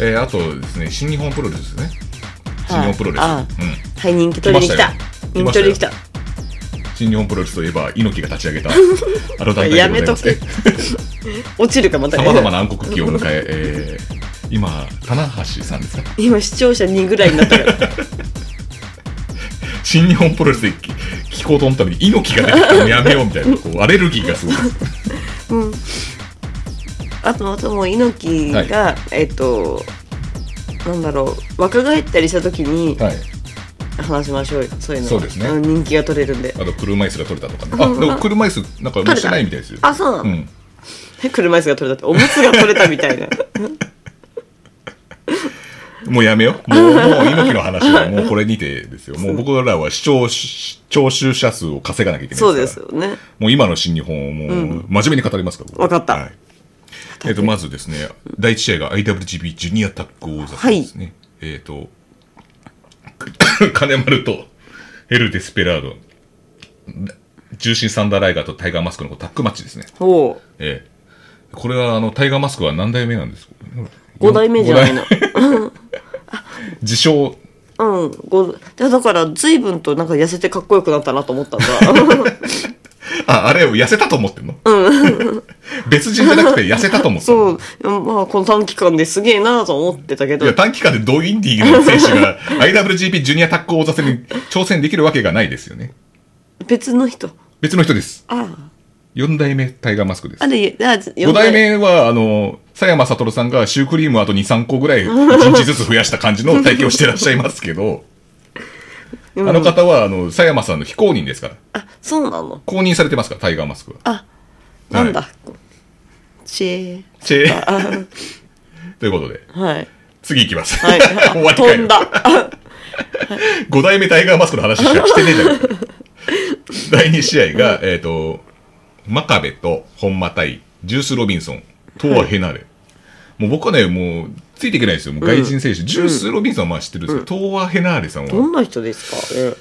えーあとですね新日本プロレスですね新日本プロレス、あうん、はい人気取りに来た。人気取りに来た。新日本プロレスといえば猪木が立ち上げた あの団体でやめとけ。落ちるかまた。さまざまな暗黒期を迎ええー今棚橋さんですか？今視聴者2ぐらいになったから。新日本プロレスで聞聞こうと思ったのに猪木が出てきてやめようみたいなこうアレルギーがすごい。あとあともう猪木が、えっとなんだろう若返ったりした時にはい。話しましょうよそういうの。そうですね。ん人気が取れるんで。あと車椅子が取れたとかね。あでも車椅子なんかもうしてないみたいですよ。あそうなの、うん。車椅子が取れたっておむつが取れたみたいな。もうやめよう。もう、もう猪木の話はもうこれにてですよ。もう僕らは視聴し、聴取者数を稼がなきゃいけないそう。ですよねもう今の新日本をもう真面目に語りますから。僕わかったはいえっ、と、まずですね、第一試合が IWGP ジュニアタッグ王座戦ですね。えっ、と、金丸とヘル・デスペラード、重心サンダーライガーとタイガーマスクのタッグマッチですね。ほうええ。これはあの、タイガーマスクは何代目なんですか？5代目じゃないの。自称。うんだから随分となんか痩せてかっこよくなったなと思ったんだ あ、あれを痩せたと思ってんの？別人じゃなくて痩せたと思ってんの？そう。まあこの短期間ですげえなと思ってたけど。いや、短期間でドインディーの選手が IWGP ジュニアタッグ王座戦に挑戦できるわけがないですよね。別の人？別の人です。あ4代目タイガーマスクです。あ。あれあ5代目。は、あの、佐山悟さんがシュークリームあと2、3個ぐらい1日ずつ増やした感じの体験をしてらっしゃいますけど、あの方は、あの、佐山さんの非公認ですから。あそうなの？公認されてますから、タイガーマスクは。あなんだ、チェチェあ ということで、はい。次行きます。はい。終わりかんだ。5代目タイガーマスクの話しかしてねえじゃん。第2試合が、えっ、と、真壁と本間対ジュース・ロビンソン、トーア・ヘナレ。もう僕はね、もう、ついていけないですよ。もう外人選手。ジュース・ロビンソンはまあ知ってるんですけど、トーア・ヘナーレさんは、どんな人ですか、え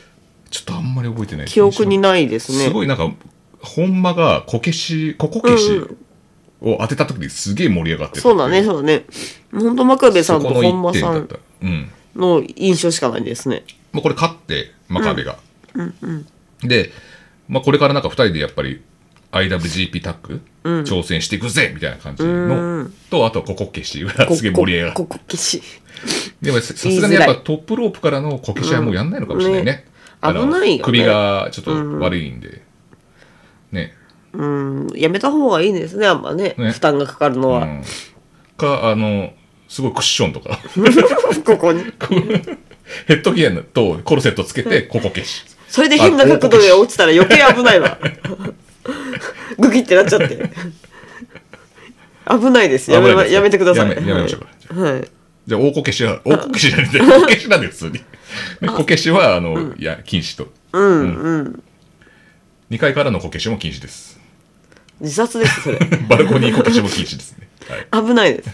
ちょっとあんまり覚えてないです記憶にないですね。すごいなんか、本間がこけし、ここけしを当てた時にすげえ盛り上がってたそうだねそうだね。本当真壁さんと本間さん。の印象しかないですね。もうこれ勝って、真壁が。で、まあ、これからなんか2人でやっぱり IWGP タッグ、挑戦していくぜみたいな感じの、と、あとここけしがすげえ盛り上がる。ここ消し。でもささすがにやっぱトップロープからのこけしはもうやんないのかもしれないね。ねあの危ないよね。首がちょっと悪いんで。ね。うん。やめた方がいいですねあんまね。ね。負担がかかるのは、うん。か、あの、すごいクッションとか、ここに。ヘッドギアとコルセットつけてここけし。それで変な角度で落ちたら余計危ないわ グキってなっちゃって。危ないです。やめやめてください。やめやめましょう。かじゃあはい。じゃあ、大こけしは、大こけしじゃないんだよ。こけしなんで普通に。でこけしは、あの、いや、禁止と。うんうん。2階からのこけしも禁止です。自殺ですそれ。バルコニーこけしも禁止ですね。はい。危ないです。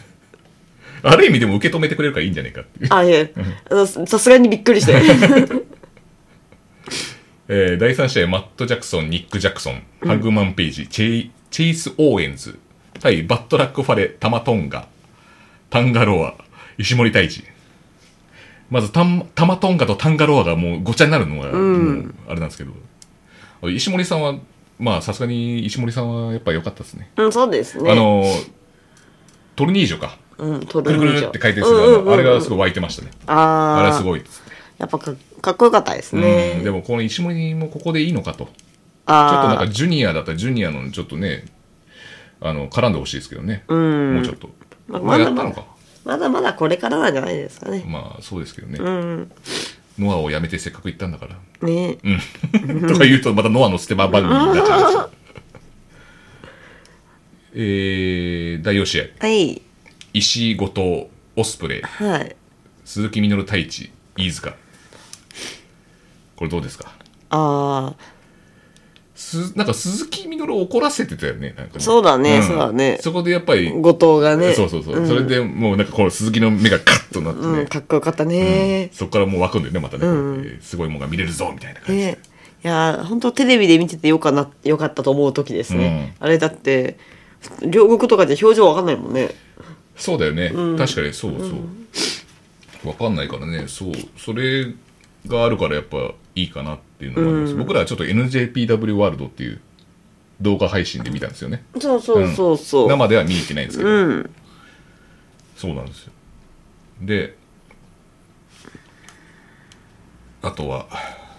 ある意味でも受け止めてくれるからいいんじゃないかっていう。あいえあのさすがにびっくりして えー第3試合、マット・ジャクソン、ニック・ジャクソン、ハグマン・ページ、チェイチェイス・オーエンズ、対バットラック・ファレ、タマトンガ、タンガロア、石森太一。まずタン、タマトンガとタンガロアがもうごちゃになるのが、もうあれなんですけど、石森さんは、まあさすがに石森さんはやっぱ良かったですね。うんそうですねあの、トルニージョか。うんトくるくるって回転する、うんうんうんうんあれがすごい湧いてましたね。あーあれはすごいです。やっぱかかっこよかったですね、うん、でもこの石森もここでいいのかと。ちょっとなんあかジュニアだったらジュニアのちょっとね、あの、絡んでほしいですけどね。んもうちょっと。まあまあやったのか。まだまだこれからなんじゃないですかねまあそうですけどね。うんノアをやめてせっかく行ったんだから。ねうん。とか言うとまたノアのステマ番組になっちゃいました。えー、第4試合。はい石井、後藤、オスプレイ、はい鈴木みのる太一、飯塚。これどうですか？ああすなんか鈴木みのるを怒らせてたよね。なんかね。そうだねん。そうだね。そこでやっぱり、後藤がね。そうそうそう、それでもうなんかこの鈴木の目がカッとなってね、うん、かっこよかったね、そこからもう湧くんだよねまたね、えーすごいものが見れるぞみたいな感じで、ね。いや本当テレビで見ててよかなよかったと思う時ですね、あれだって両国とかで表情わかんないもんね。そうだよね、確かにそうそう、わかんないからね。そう。それがあるからやっぱいいかなっていうのもあります、僕らはちょっと NJPW ワールドっていう動画配信で見たんですよね。そうそうそうそう、生では見に行ってないんですけど、うん。そうなんですよ。であとは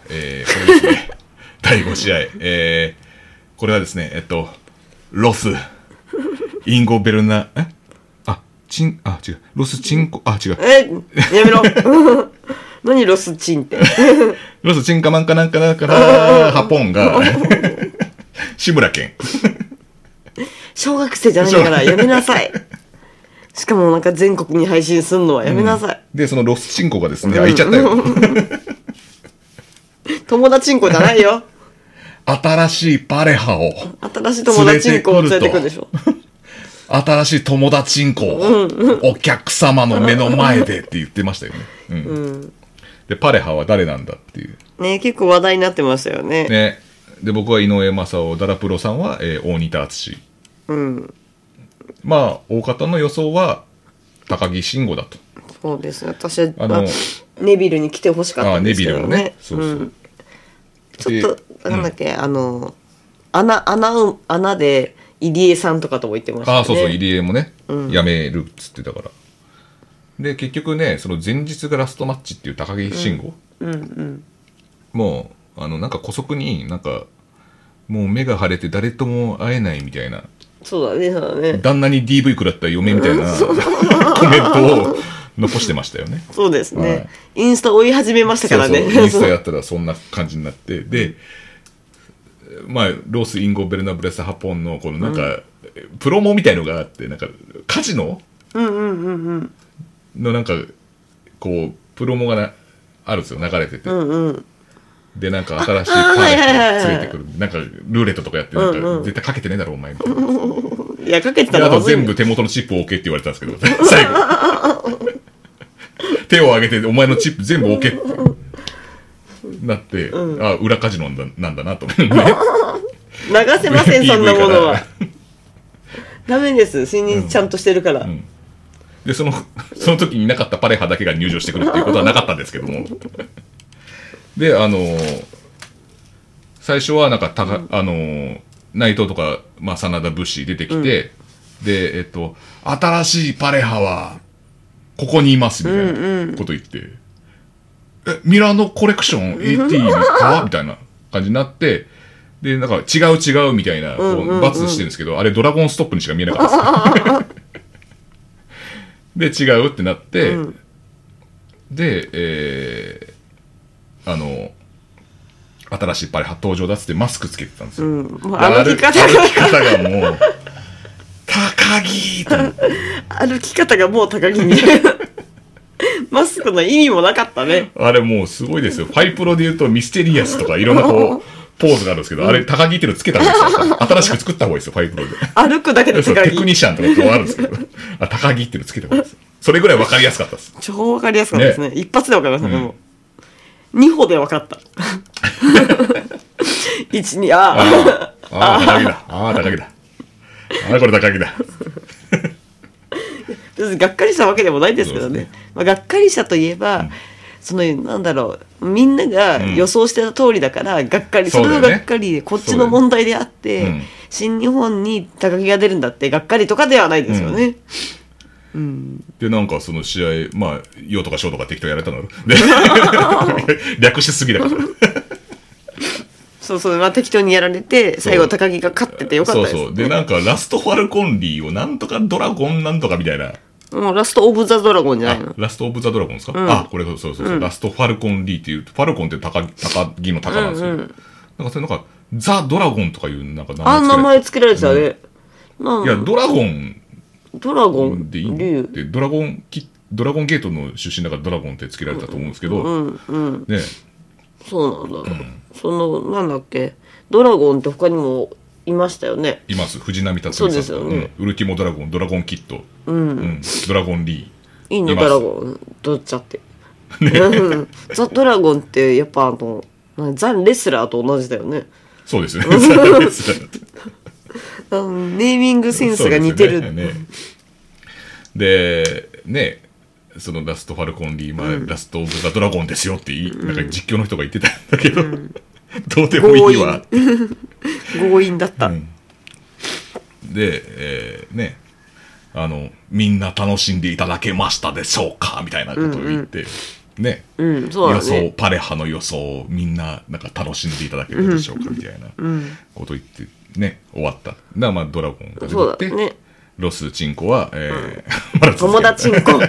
えー、これですね。第5試合。えー、これはですねえっとロス。インゴベルナ。え？あチンあ違う。ロスチンコあ違う。えやめろ 何ロスチンって？ロスチンカマンかなんかだからハポンが。志村けん。小学生じゃないからやめなさい。しかもなんか全国に配信すんのはやめなさい、でそのロスチンコがですねあ言っちゃったよ。友達んこじゃないよ。新しいパレハを。新しい友達んこを連れてくるでしょ。新しい友達んこを。お客様の目の前でって言ってましたよね。うんでパレハは誰なんだっていう。ね結構話題になってましたよねね。で僕は井上正雄ダラプロさんは、えー大仁田敦うんまあ大方の予想は高木慎吾だと。そうですね私はあのまあネビルに来てほしかったんですけどねビルのね。そうそう。んちょっとなんだっけ、あの穴穴う穴で入江さんとかとも言ってましたねああそうそう入江もね、辞めるっつってたから。で結局ねその前日がラストマッチっていう高木慎吾、もうあのなんか姑息になんかもう目が腫れて誰とも会えないみたいな。そうだねそうだね。旦那に DV 食らった嫁みたいなコメントを残してましたよね。そうですね、はい。インスタ追い始めましたからね。そうそう インスタやったらそんな感じになってでまあロース・インゴ・ベルナブレス・ハポンのこのなんか、プロモみたいのがあってなんかカジノ？のなんかこうプロモがなあるんですよ流れてて、でなんか新しいパ ーはいはいてくる。なんかルーレットとかやってなんか、絶対かけてねえだろお前。みたいないやかけてたであとらまずい全部手元のチップ OK って言われたんですけど 最後。手を挙げてお前のチップ全部 OK って。なって、あ裏カジノなんだなんだなと思って。流せませんそんなものは。ダメです。睡眠ちゃんとしてるから、でその その時にいなかったパレハだけが入場してくるっていうことはなかったんですけども。であのー最初はなんかたか、あのー内藤とか、まあ、真田武士出てきて、でえっと新しいパレハはここにいますみたいなこと言って、えミラノコレクション AT かみたいな感じになってでなんか違う違うみたいな、こう罰してるんですけどあれドラゴンストップにしか見えなかったです で違うってなって、でえーあの新しいパレハ登場だっつってマスクつけてたんですよ、もうで歩き方が。歩き 方がもう高木歩き方がもう高木みたいなマスクの意味もなかったね。あれもうすごいですよ。ファイプロで言うとミステリアスとかいろんなこう、ポーズがあるんですけど、あれ高木っていうのつけた方がいいですよ。新しく作った方がいいですよ、ファイプロで。歩くだけで高木テクニシャンとかあるんですけど、あ高木っていうのつけた方がいいです。それぐらいわかりやすかったです。超わかりやすかったですね一発でわかりましたね、もう2歩でわかった12ああああ、ああ、高木だ。ああ、高木だ。ああ、これ高木だ。がっかりしたわけでもないですけどねまあ、がっかりしたといえば、そのなんだろうみんなが予想してた通りだから、がっかりそれそうだよね。はがっかりでこっちの問題であって、そうだよね新日本に高木が出るんだってがっかりとかではないですよね、で、なんかその試合、まあ、ヨとかショーとか適当やられたの？で、略しすぎだから。そうそう、まあ、適当にやられて最後高木が勝っててよかったです。そうそう。で、なんかラストファルコンリーをなんとかドラゴンなんとかみたいな。もうラスト・オブ・ザ・ドラゴンじゃないあのラスト・オブ・ザ・ドラゴンですか、あ、これそうそうそう、ラスト・ファルコン・リーっていう、ファルコンって高木高木の高なんですけど、なんかそれなんか、ザ・ドラゴンとかいう、なんかあん名名前前つけられてたね、なんつけられていや、ドラゴンドラゴンでいいで、ドラゴン？キ、ドラゴンゲートの出身だからドラゴンってつけられたと思うんですけど、ね、そうなんだ、そのなんだっけ？ドラゴンって他にもいましたよね。います。藤波辰そう巳さん。ですよね。うん。ウルティモ・ドラゴン、ドラゴン・キッド、うん。ドラゴン・リいいのいます。ドラゴンどっちゃって、うん。ザ・ドラゴンってやっぱあのなザ・レスラーと同じだよね。ー。そうですね。うん。ネーミングセンスが似てる、そうですよね。ね。でね。そのラストファルコンリーマ、ラストオブザドラゴンですよって言い、なんか実況の人が言ってたんだけど、どうでもいいわ。強引。だった、うん。で、えーねあのみんな楽しんでいただけましたでしょうか？みたいなことを言って、ね、うんそうだ予想ねパレハの予想をみんななんか楽しんでいただけるでしょうか？みたいなことを言ってね終わった。だからまあドラゴンが出てね。ロスチンコは、えー まだ友達んこ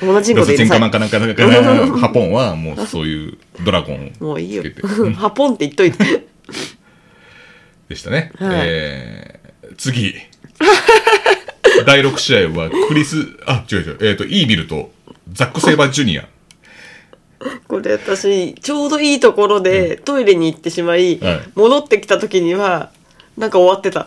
友達んこでいるさなんかなんかなんかなんかハポンはもうそういうドラゴンを もういいよ。ハポンって言っといて。でしたね。はい。えー、次。第6試合はクリス、あ、違う違う、えっ、と、イービルとザック・セイバージュニア。これ私ちょうどいいところでトイレに行ってしまい、はい。戻ってきた時にはなんか終わってた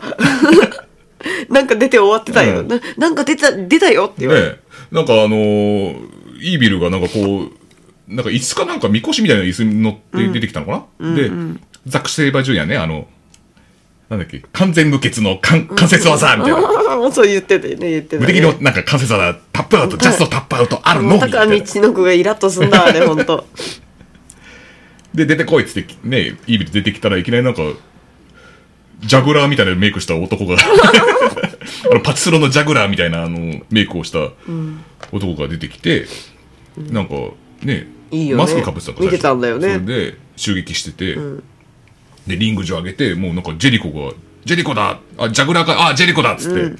なんか出て終わってたよ、うん。ななんか出た出たよって言われて、ねなんかあのーイービルがなんかこう、なんか椅子かなんか、みこしみたいな椅子に乗って出てきたのかな、で、ザック・セイバージュニアね、あの、なんだっけ、完全無欠の関関節技みたいな。あ あそう言ってたよね言ってた、ね、無敵のなんか関節技、タップアウト、ジャストタップアウトあるの？みたいな。高道の子がイラッとすんだあれ本当で、出てこいっつって、ね、イービル出てきたらいきなりなんか、ジャグラーみたいなメイクした男が、あのパチスロのジャグラーみたいなあのメイクをした男が出てきて、なんかね、いいよね。マスクかぶってたの見てたんだよね。それで襲撃してて、で、リング上上げて、もうなんかジェリコが、ジェリコだ!あ、ジャグラーか、あ、ジェリコだ!っつって、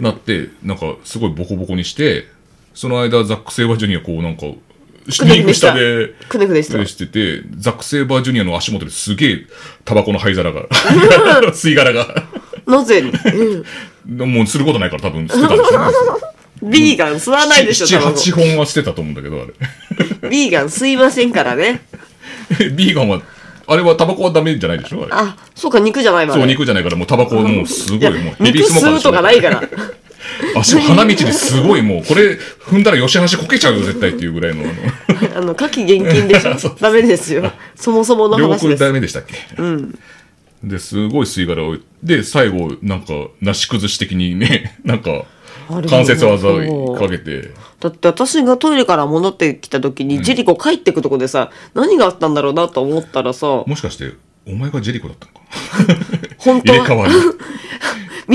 なって、なんかすごいボコボコにして、その間、ザック・セイバージュニアこうなんか、リング下で、くねくねした。してて、ザック・セイバージュニアの足元ですげえタバコの灰皿が、吸い殻が、なぜ、うん。もうすることないから多分 捨てたんですよ。ね。ビーガン吸わないでしょ7、タバコ。8本は捨てたと思うんだけど、あビーガン吸いませんからね。れ。ビーガンは、あれはタバコはダメじゃないでしょあれ。あそうか肉じゃないわ。そう、肉じゃないからもうタバコはもうすごい、もうヘビ肉ースモーカー吸うとかないから足花道ですごいもう、これ踏んだら吉橋こけちゃうよ絶対っていうぐらいの、あの、夏季厳禁でしょ。ダメですよ。そもそもの話です。ダメでしたっけ？うん。で、すごい吸い殻を、で、最後、なんか、なし崩し的にね、なんか関節技をかけて、だって私がトイレから戻ってきた時にジェリコ帰ってくとこでさ、何があったんだろうなと思ったらさもしかして、お前がジェリコだったのか？本当？入れ替わり。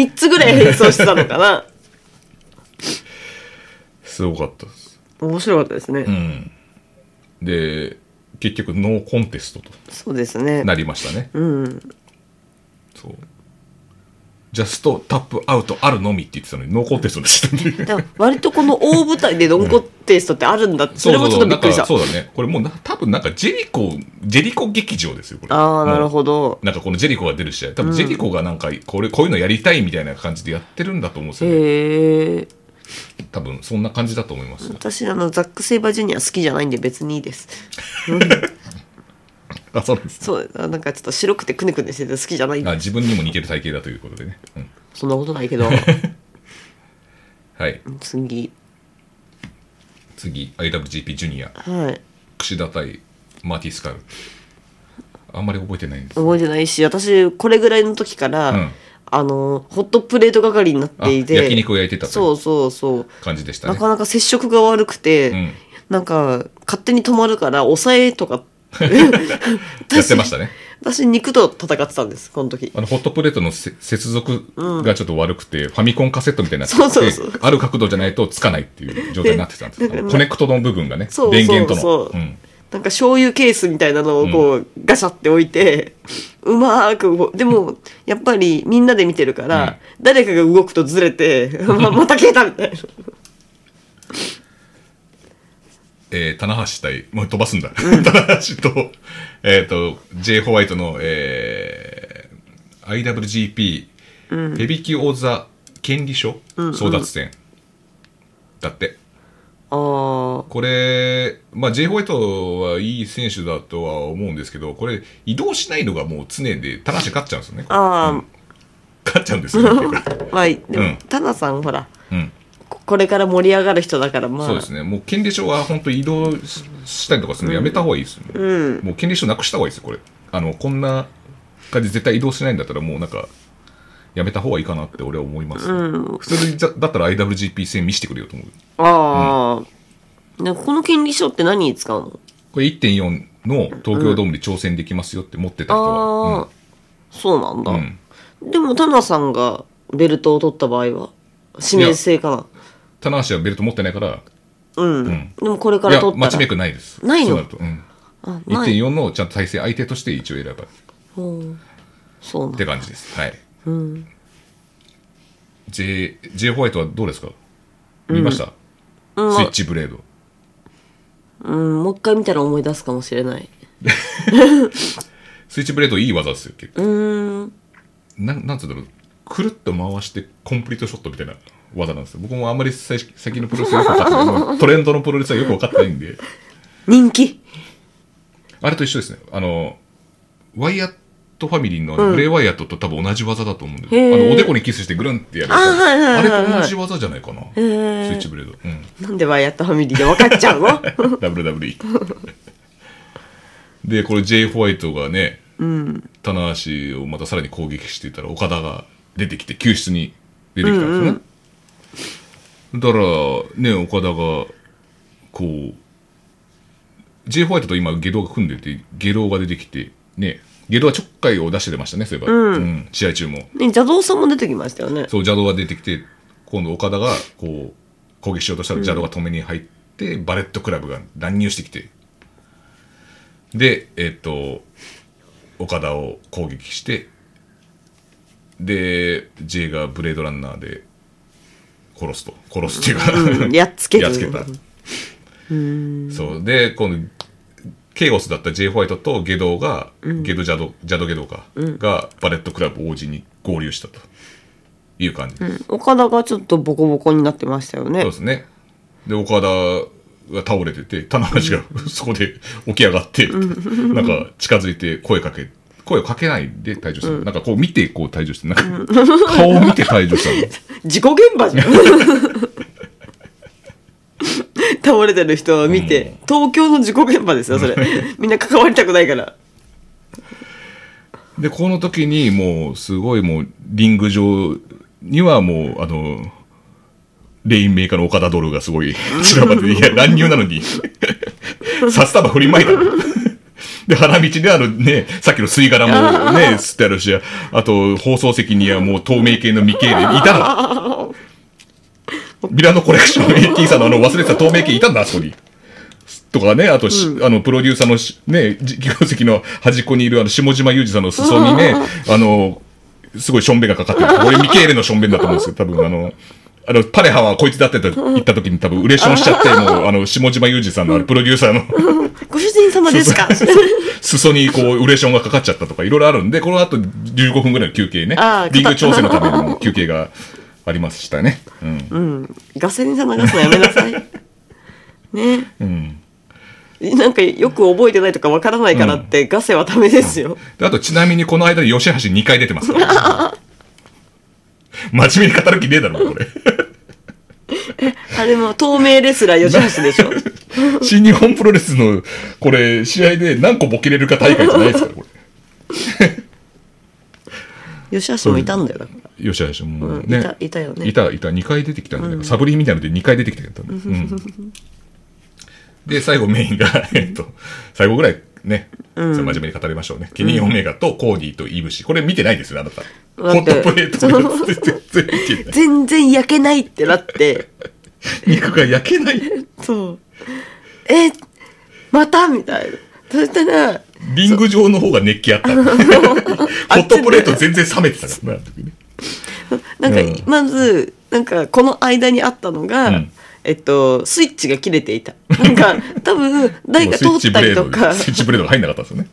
3つぐらい変装してたのかな？すごかったです。面白かったですね、うん。で、結局、ノーコンテストとそうですねなりましたね。うんそう。ジャストタップアウトあるのみって言ってたのに、ノーコンテストでしたね。割とこの大舞台でノンコンテストってあるんだって、それもちょっとびっくりしたそうそうなんかそうだね。これもうな、多分なんかジェリコ、ジェリコ劇場ですよ、これ。ああなるほど。どなんかこのジェリコが出る試合。多分ジェリコがなんか、これ、こういうのやりたいみたいな感じでやってるんだと思うんですよね。へえ多分そんな感じだと思います。私あのザック・セイバージュニア好きじゃないんで別にいいですあ、そうです。そうあなんかちょっと白くてくねくねしてて好きじゃないあ自分にも似てる体型だということでね。うん、そんなことないけどはい。次次、IWGP ジュニア。はい櫛田対マーティスカル。あんまり覚えてないんです。覚えてないし私これぐらいの時から、うんあのホットプレート係になっあていて。焼肉を焼いてたというそうそうそう。感じでしたね。なかなか接触が悪くて、うん。なんか勝手に止まるから抑えとか。やってましたね。私肉と戦ってたんですこの時。あの、ホットプレートのせ接続がちょっと悪くて、ファミコンカセットみたいにな。ってそうそうそう。て、ある角度じゃないとつかないっていう状態になってたんです。コネクトの部分がね、そう電源との。そう。そううんなんか醤油ケースみたいなのをこう、ガシャって置いてうまーくでもやっぱりみんなで見てるから、誰かが動くとずれて ままた消えたみたいなえー、棚橋対、もう飛ばすんだ。棚橋と、えっ、と、J. ホワイトの、えー、IWGP、ペビキュオザ権利書争奪戦。だって。あーこれ、まあ、J. ホワイトはいい選手だとは思うんですけど、これ、移動しないのがもう常で、棚橋勝っちゃうんですよね。あ勝っちゃうんですよ まあでも、うん。タナさんほらうん。ここれから盛り上がる人だからまあ。そうですね。もう権利書は本当移動ししたりとかするのやめた方がいいですよ、うん。もう権利書なくした方がいいですよ、これ。あの、こんな感じで絶対移動しないんだったら、もうなんか、やめた方がいいかなって俺は思います、普通にだだったら IWGP 戦見せてくれよと思う。ああ、でこの権利書って何に使うの？これ1.4の東京ドームで挑戦できますよって持ってた人は、ああ、そうなんだ、うん。でもタナさんがベルトを取った場合は指名制か棚橋はベルト持ってないからなうん、ん。でもこれかいやら取ったら。マッチメイクないです。ないの？そうなると、うん、あない。1.4のちゃんと対戦相手として一応選ばれるうんそうなんだ。って感じです。はい。うん。J, J ホワイトはどうですか？見ました、うん。スイッチブレードうん、もう一回見たら思い出すかもしれない。スイッチブレードいい技ですよ結構。うーん。なんなんつうんだろうくるっと回してコンプリートショットみたいな技なんですよ。僕もあんまり最先のプロレスよく分かってないトレンドのプロレスはよく分かってないんで。人気。あれと一緒ですね。あのワイヤットファミリーのブレイワイヤットと多分同じ技だと思うんで、へー。あのおでこにキスしてグルンってやるあはいはいはいはい。あれと同じ技じゃないかな、スイーッチブレード、うん、なんでワイヤットファミリーで分かっちゃうの？WWE でこれ J ホワイトがねうん。棚橋をまたさらに攻撃していたら岡田が出てきて救出に出てきたんですね、だからね岡田がこう J ホワイトと今下道が組んでて下道が出てきてね下道はちょっかいを出してましたねそういえば、うん。試合中も。ね邪道さんも出てきましたよね。そう邪道が出てきて今度岡田がこう攻撃しようとしたら邪道が止めに入って、バレットクラブが乱入してきて。でえっと岡田を攻撃してで J がブレードランナーで殺すと。殺すっていうか、うんやっつける。やっつけた。そうで今度ケイオスだった J ホワイトとゲドが、ゲドジャドジャドゲドか、がバレットクラブ王子に合流したという感じ。です、岡田がちょっとボコボコになってましたよね。そうですね。で岡田が倒れてて棚橋が そこで起き上がって、なんか近づいて声かけ声をかけないで退場した、なんかこう見てこう退場してなんか顔を見て退場したの。事故現場じゃん 倒れてる人を見て、東京の事故現場ですよそれ。みんな関わりたくないから。でこの時にもうすごいもうリング上にはもうあのレインメーカーの岡田ドルがすごい散らばってていや乱入なのに。札束振りまいたの。で花道であるねさっきの吸い殻もね吸ってあるしあと放送席にはもう透明系の未経でいたの ビラのコレクション AT さんのあの忘れてた透明系いたんだあそこに。とかね、あとし、あの、プロデューサーのしね、実況席の端っこにいるあの、下島裕二さんの裾にね、あの、すごいしょんべんがかかってる。これミケーレのしょんべんだと思うんですけど、多分あの、あの、パレハはこいつだって言った時に多分、ウレションしちゃって、もう、あの、下島裕二さんのあれ、プロデューサーの ご主人様ですか？裾にこう、ウレションがかかっちゃったとか、いろいろあるんで、この後15分ぐらいの休憩ね。リング調整のための休憩がありましたね。うん。うんガソリンさ流すのやめなさい ねうん。なんかよく覚えてないとかわからないからって、ガセはダメですよであと、ちなみにこの間に吉橋2回出てますから。真面目に語る気ねえだろ、これ。あれも透明レスラー吉橋でしょ？新日本プロレスの、これ、試合で何個ボケれるか大会じゃないですから、こ吉橋もいたんだよだかられ。吉橋も、うんね。いたいたよねいた、いた。2回出てきたんじゃないか。サブリミナルで2回出てきたよ、多分。うん。で、最後メインが、えっと、最後ぐらいね、それ真面目に語りましょうね。ケニー・オメガとコーディとイブシ。これ見てないですよ、あなた。ホットプレートのやつ全然見てない。全然焼けないってなって 肉が焼けない。そうえまたみたいなそしたらリング上の方が熱気あった。ホットプレート全然冷めてたから。ねなんか、うん。まずなんかこの間にあったのが、うん。えっとスイッチが切れていた。なんか 多分台が通ったりとか。スイッチブレードが入んなかったんですよね。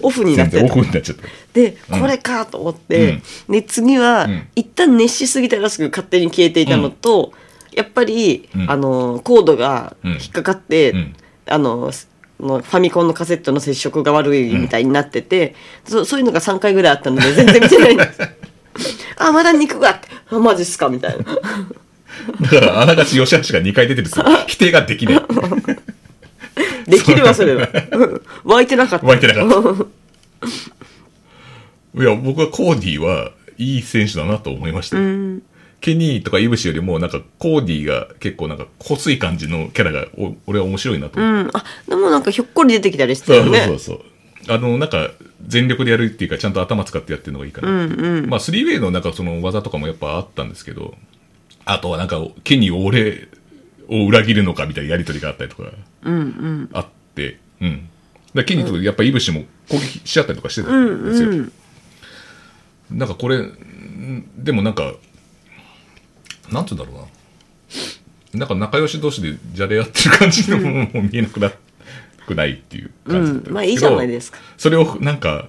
オフになってた。全然オフになっちゃった。で、これかと思って、で次は、うん。一旦熱しすぎたらしく勝手に消えていたのと、やっぱり、うん。あのコードが引っかかって、うん。あののファミコンのカセットの接触が悪いみたいになってて、そそういうのが3回ぐらいあったので全然見てない。んですあまだ肉があってあマジっすかみたいな。だから、あながち吉橋が2回出てるんですよ。否定ができない。できるわそれは。う。ん湧いてなかった。湧いてなかった。いや、僕はコーディは、いい選手だなと思いましたよ、うんケニーとかイブシよりもなんかコーディが結構なんか濃い感じのキャラがお俺は面白いなとう思って、ん。あでもなんかひょっこり出てきたりしてたそうよね。そうそうあのなんか全力でやるっていうかちゃんと頭使ってやってるのがいいかな、うんうん。まあ 3way のなんかその技とかもやっぱあったんですけどあとはなんかケニーを俺を裏切るのかみたいなやり取りがあったりとかうんうん。あってうん。だからケニーとやっぱイブシも攻撃し合ったりとかしてたんですよ、うんなんかこれんでもなんかなんつうんだろうな。なんか仲良し同士でじゃれ合ってる感じのももう見えなくなくないっていう感じだったんですけど、うんまあいいじゃないですか。それをなんか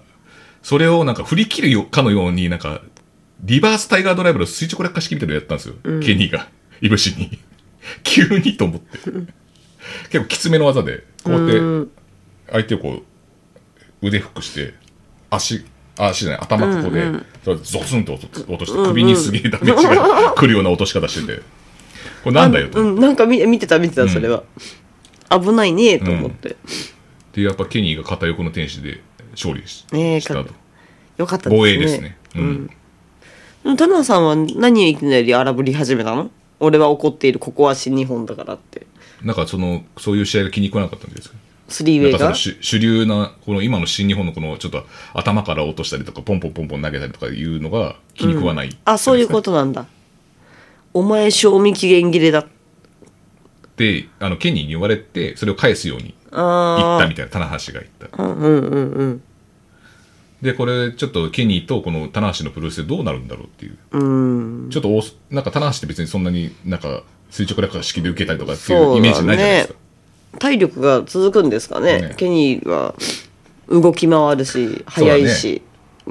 それをなんか振り切るよかのようになんかリバースタイガードライブの垂直落下式みたいなのやったんですよ、ケニーが。いぶしに。急にと思って。結構きつめの技でこうやって相手をこう腕フックして足足じゃない。頭ここで、それゾツンと落と落として首にすげえダメージがくるような落とし方してて。これなんだよと、うんなんか見見てた見てたそれは、危ないねと思って、でやっぱケニーが片横の天使で勝利し,、ねえしたと。よかったですね。防衛ですね。うん。でも田村さんは何をいきなり荒ぶり始めたの？俺は怒っているここは新日本だからって。なんかそのそういう試合が気に食わなかったんですか？スリーウェイが？主主流なこの今の新日本のこのちょっと頭から落としたりとかポンポンポンポン投げたりとかいうのが気に食わない、あそういうことなんだ。お前賞味期限切れだ。であのケニーに言われてそれを返すように言あったみたいな棚橋が言った。あうんうんうんうん。でこれちょっとケニーとこの棚橋のプロレスでどうなるんだろうっていう。うん。ちょっと多すなんか棚橋って別にそんなになんか垂直落下式で受けたりとかっていうイメージないじゃないですか、体力が続くんですかね。ね。ケニーは動き回るし速いし。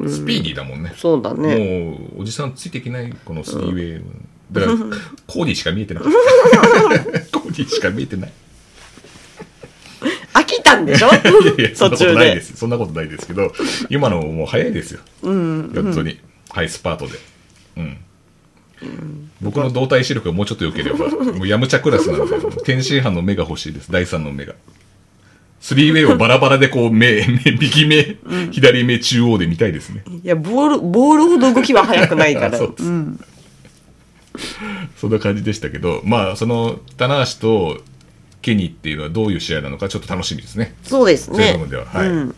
スピーディーだもんね、そうだね。もうおじさんついていけないこのスリーウェイ、だからコーディしか見えてなかった。コーディしか見えてない。飽きたんでしょ？いやいやそんなことないです。そんなことないです。けど今のもう早いですよ、本当に。ハイスパートで。うん、僕の動体視力がもうちょっと良ければもうヤムチャクラスなんで天津飯の目が欲しいです。第三の目が。スリーウェイをバラバラでこう目目右目、左目中央で見たいですね。いやボールボールほど動きは速くないか あらそうです。そんな感じでしたけどまあその棚橋とケニーっていうのはどういう試合なのかちょっと楽しみですね。そうですそういうね部分でははい、うん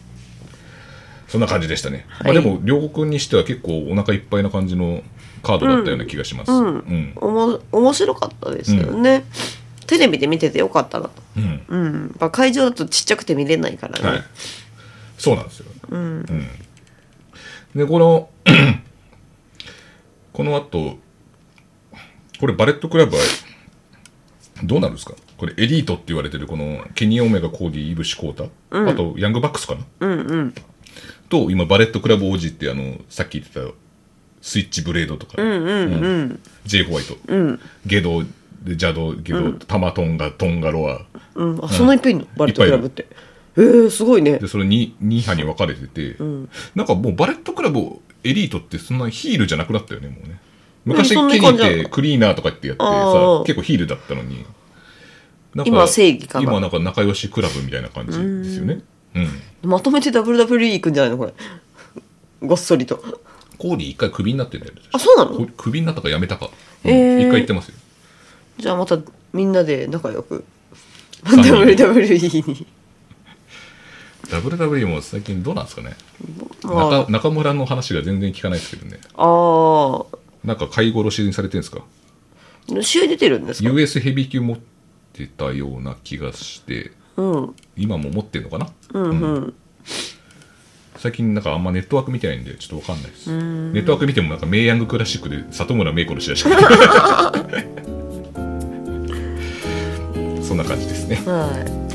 そんな感じでしたね、い。まあ、でも両国にしては結構お腹いっぱいな感じのカードだったような気がします。うん。うん、おも面白かったですよね、テレビで見ててよかったなと、うん。うん、やっぱ会場だとちっちゃくて見れないからね、はい。そうなんですよ、うん。でこの この後これバレットクラブはどうなるんですか？これエリートって言われてるこのケニー・オメガ・コーディ・イブシ・コータ、あとヤングバックスかな、うんうんと今バレットクラブ王子ってあのさっき言ってたスイッチブレードとか、うんうんうん、J ホワイト、うん。ゲドでジャドゲド、タマトンガトンガロア。うん、あそんないっぱいいんの、バレットクラブって。えー、すごいね。でそれ 2, 2派に分かれてて、なんかもうバレットクラブエリートってそんなヒールじゃなくなったよねもうね。昔ケニーってクリーナーとかってやってさ結構ヒールだったのに。なんか今は正義かな。今はなんか仲良しクラブみたいな感じですよねうん。まとめて WWE 行くんじゃないのこれ。ごっそりと。コーディ一回クビになってんだよねあそうなの？こクビになったか辞めたか、うんへー一回言ってますよ。じゃあまたみんなで仲良く。WWE に。WWE も最近どうなんですかね？まあ。中中村の話が全然聞かないですけどね。あなんか買い殺しにされてるんですか？あ試合出てるんですか？US ヘビー級持ってたような気がしてうん。今も持ってんのかな？うんうん。最近なんかあんまネットワーク見てないんでちょっとわかんないです。ネットワーク見てもなんかメイヤングクラシックで里村芽衣子の試合しか そんな感じですね。はい